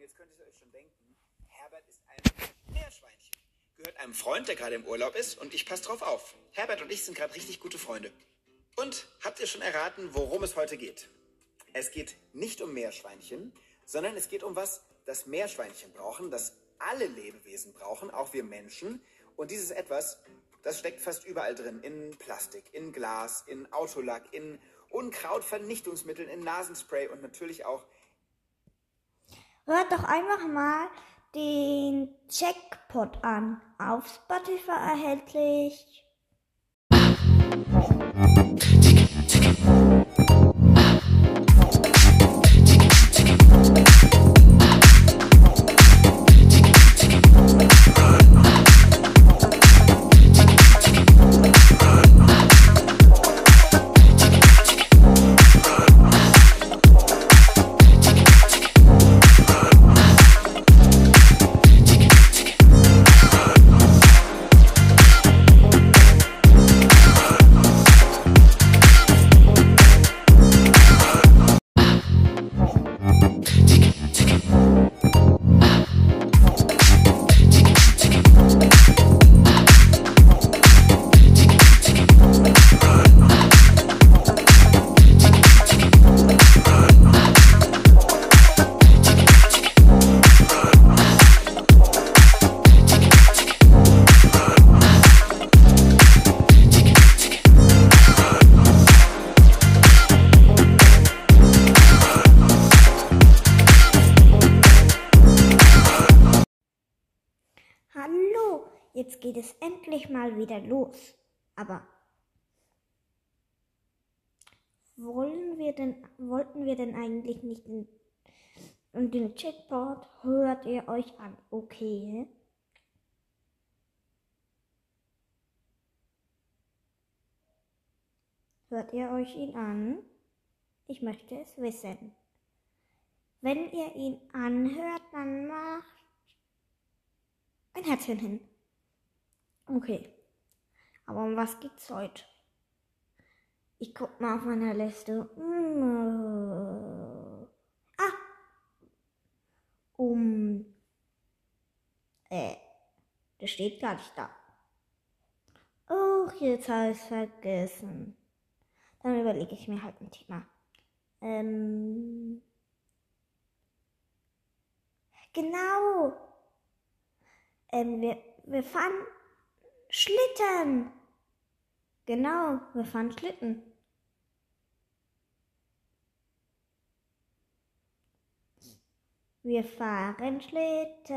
Und jetzt könnt ihr euch schon denken, Herbert ist ein Meerschweinchen. Gehört einem Freund, der gerade im Urlaub ist und ich passe drauf auf. Herbert und ich sind gerade richtig gute Freunde. Und habt ihr schon erraten, worum es heute geht? Es geht nicht um Meerschweinchen, sondern es geht um was, das Meerschweinchen brauchen, das alle Lebewesen brauchen, auch wir Menschen. Und dieses etwas, das steckt fast überall drin. In Plastik, in Glas, in Autolack, in Unkrautvernichtungsmitteln, in Nasenspray und natürlich auch Hört doch einfach mal den Checkpot an. Auf Spotify erhältlich. Hallo, jetzt geht es endlich mal wieder los. Aber wollen wir denn, wollten wir denn eigentlich nicht den, und den Checkboard hört ihr euch an, okay? Hört ihr euch ihn an? Ich möchte es wissen. Wenn ihr ihn anhört, dann macht ein Herzchen hin. Okay. Aber um was geht's heute? Ich guck mal auf meiner Liste. Mm, Ah. Um. Äh. Das steht gar nicht da. Oh, jetzt habe ich vergessen. Dann überlege ich mir halt ein Thema. Ähm. Genau. Ähm, wir, wir fahren Schlitten. Genau, wir fahren Schlitten. Wir fahren Schlitten.